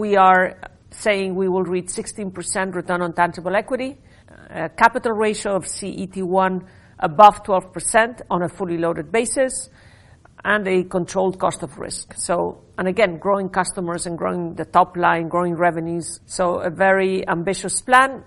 we are saying we will reach 16% return on tangible equity, a capital ratio of CET1 above 12% on a fully loaded basis, and a controlled cost of risk. So, and Again, growing customers and growing the top line, growing revenues. So, A very ambitious plan